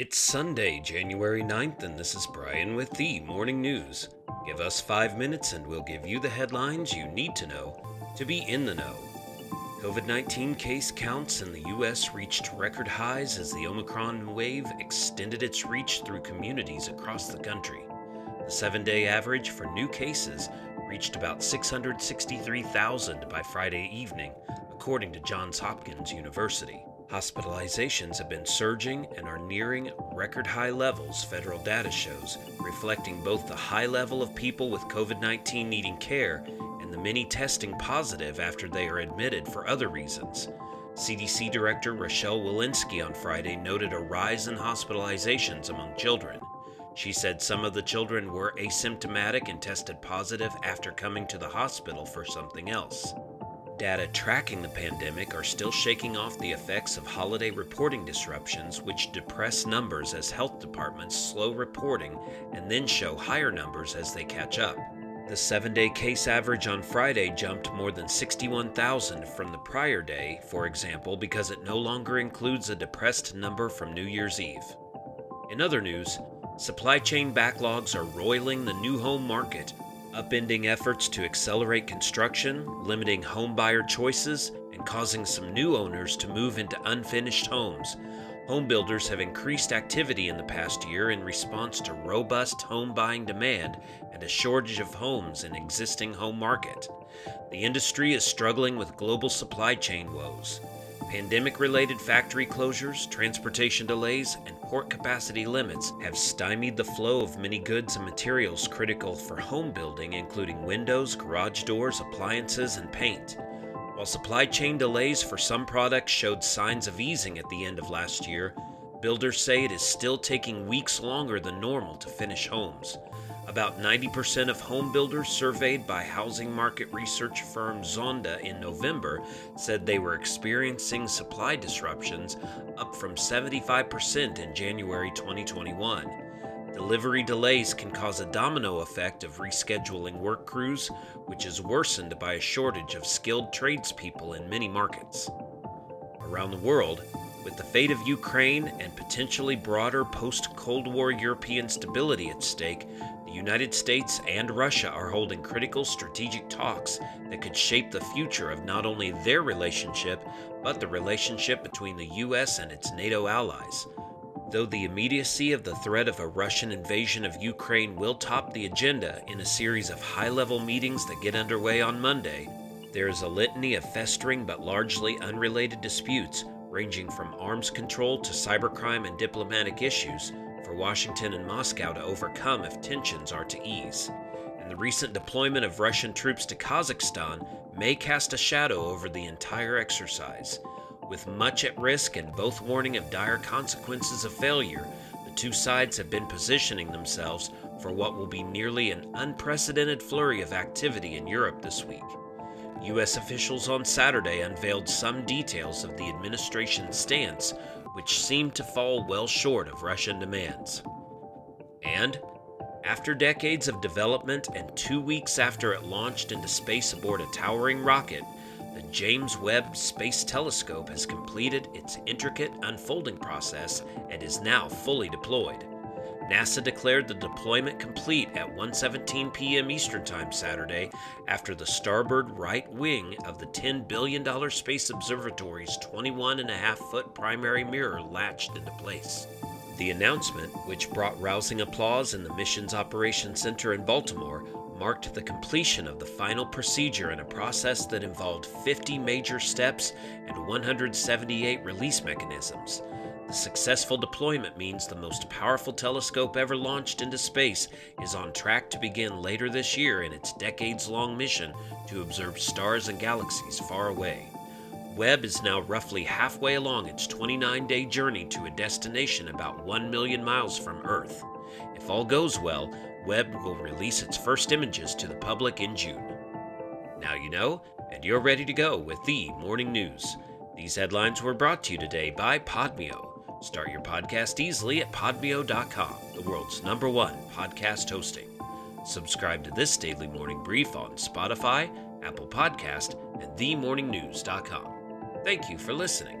It's Sunday, January 9th, and this is Brian with the Morning News. Give us five minutes and we'll give you the headlines you need to know to be in the know. COVID 19 case counts in the U.S. reached record highs as the Omicron wave extended its reach through communities across the country. The seven day average for new cases reached about 663,000 by Friday evening, according to Johns Hopkins University. Hospitalizations have been surging and are nearing record high levels, federal data shows, reflecting both the high level of people with COVID 19 needing care and the many testing positive after they are admitted for other reasons. CDC Director Rochelle Walensky on Friday noted a rise in hospitalizations among children. She said some of the children were asymptomatic and tested positive after coming to the hospital for something else. Data tracking the pandemic are still shaking off the effects of holiday reporting disruptions, which depress numbers as health departments slow reporting and then show higher numbers as they catch up. The seven day case average on Friday jumped more than 61,000 from the prior day, for example, because it no longer includes a depressed number from New Year's Eve. In other news, supply chain backlogs are roiling the new home market upending efforts to accelerate construction, limiting homebuyer choices, and causing some new owners to move into unfinished homes. Home builders have increased activity in the past year in response to robust home buying demand and a shortage of homes in existing home market. The industry is struggling with global supply chain woes. Pandemic related factory closures, transportation delays, and port capacity limits have stymied the flow of many goods and materials critical for home building, including windows, garage doors, appliances, and paint. While supply chain delays for some products showed signs of easing at the end of last year, builders say it is still taking weeks longer than normal to finish homes. About 90% of home builders surveyed by housing market research firm Zonda in November said they were experiencing supply disruptions, up from 75% in January 2021. Delivery delays can cause a domino effect of rescheduling work crews, which is worsened by a shortage of skilled tradespeople in many markets. Around the world, with the fate of Ukraine and potentially broader post Cold War European stability at stake, United States and Russia are holding critical strategic talks that could shape the future of not only their relationship, but the relationship between the U.S. and its NATO allies. Though the immediacy of the threat of a Russian invasion of Ukraine will top the agenda in a series of high level meetings that get underway on Monday, there is a litany of festering but largely unrelated disputes, ranging from arms control to cybercrime and diplomatic issues, for Washington and Moscow to overcome if tensions are to ease. And the recent deployment of Russian troops to Kazakhstan may cast a shadow over the entire exercise. With much at risk and both warning of dire consequences of failure, the two sides have been positioning themselves for what will be nearly an unprecedented flurry of activity in Europe this week. U.S. officials on Saturday unveiled some details of the administration's stance which seemed to fall well short of Russian demands. And, after decades of development and two weeks after it launched into space aboard a towering rocket, the James Webb Space Telescope has completed its intricate unfolding process and is now fully deployed. NASA declared the deployment complete at 1:17 p.m. Eastern Time Saturday after the starboard right wing of the $10 billion Space Observatory's 21.5-foot primary mirror latched into place. The announcement, which brought rousing applause in the mission's operations center in Baltimore, marked the completion of the final procedure in a process that involved 50 major steps and 178 release mechanisms. The successful deployment means the most powerful telescope ever launched into space is on track to begin later this year in its decades long mission to observe stars and galaxies far away. Webb is now roughly halfway along its 29 day journey to a destination about 1 million miles from Earth. If all goes well, Webb will release its first images to the public in June. Now you know, and you're ready to go with the morning news. These headlines were brought to you today by Podmeo. Start your podcast easily at podmeo.com, the world's number one podcast hosting. Subscribe to this daily morning brief on Spotify, Apple Podcast, and themorningnews.com. Thank you for listening.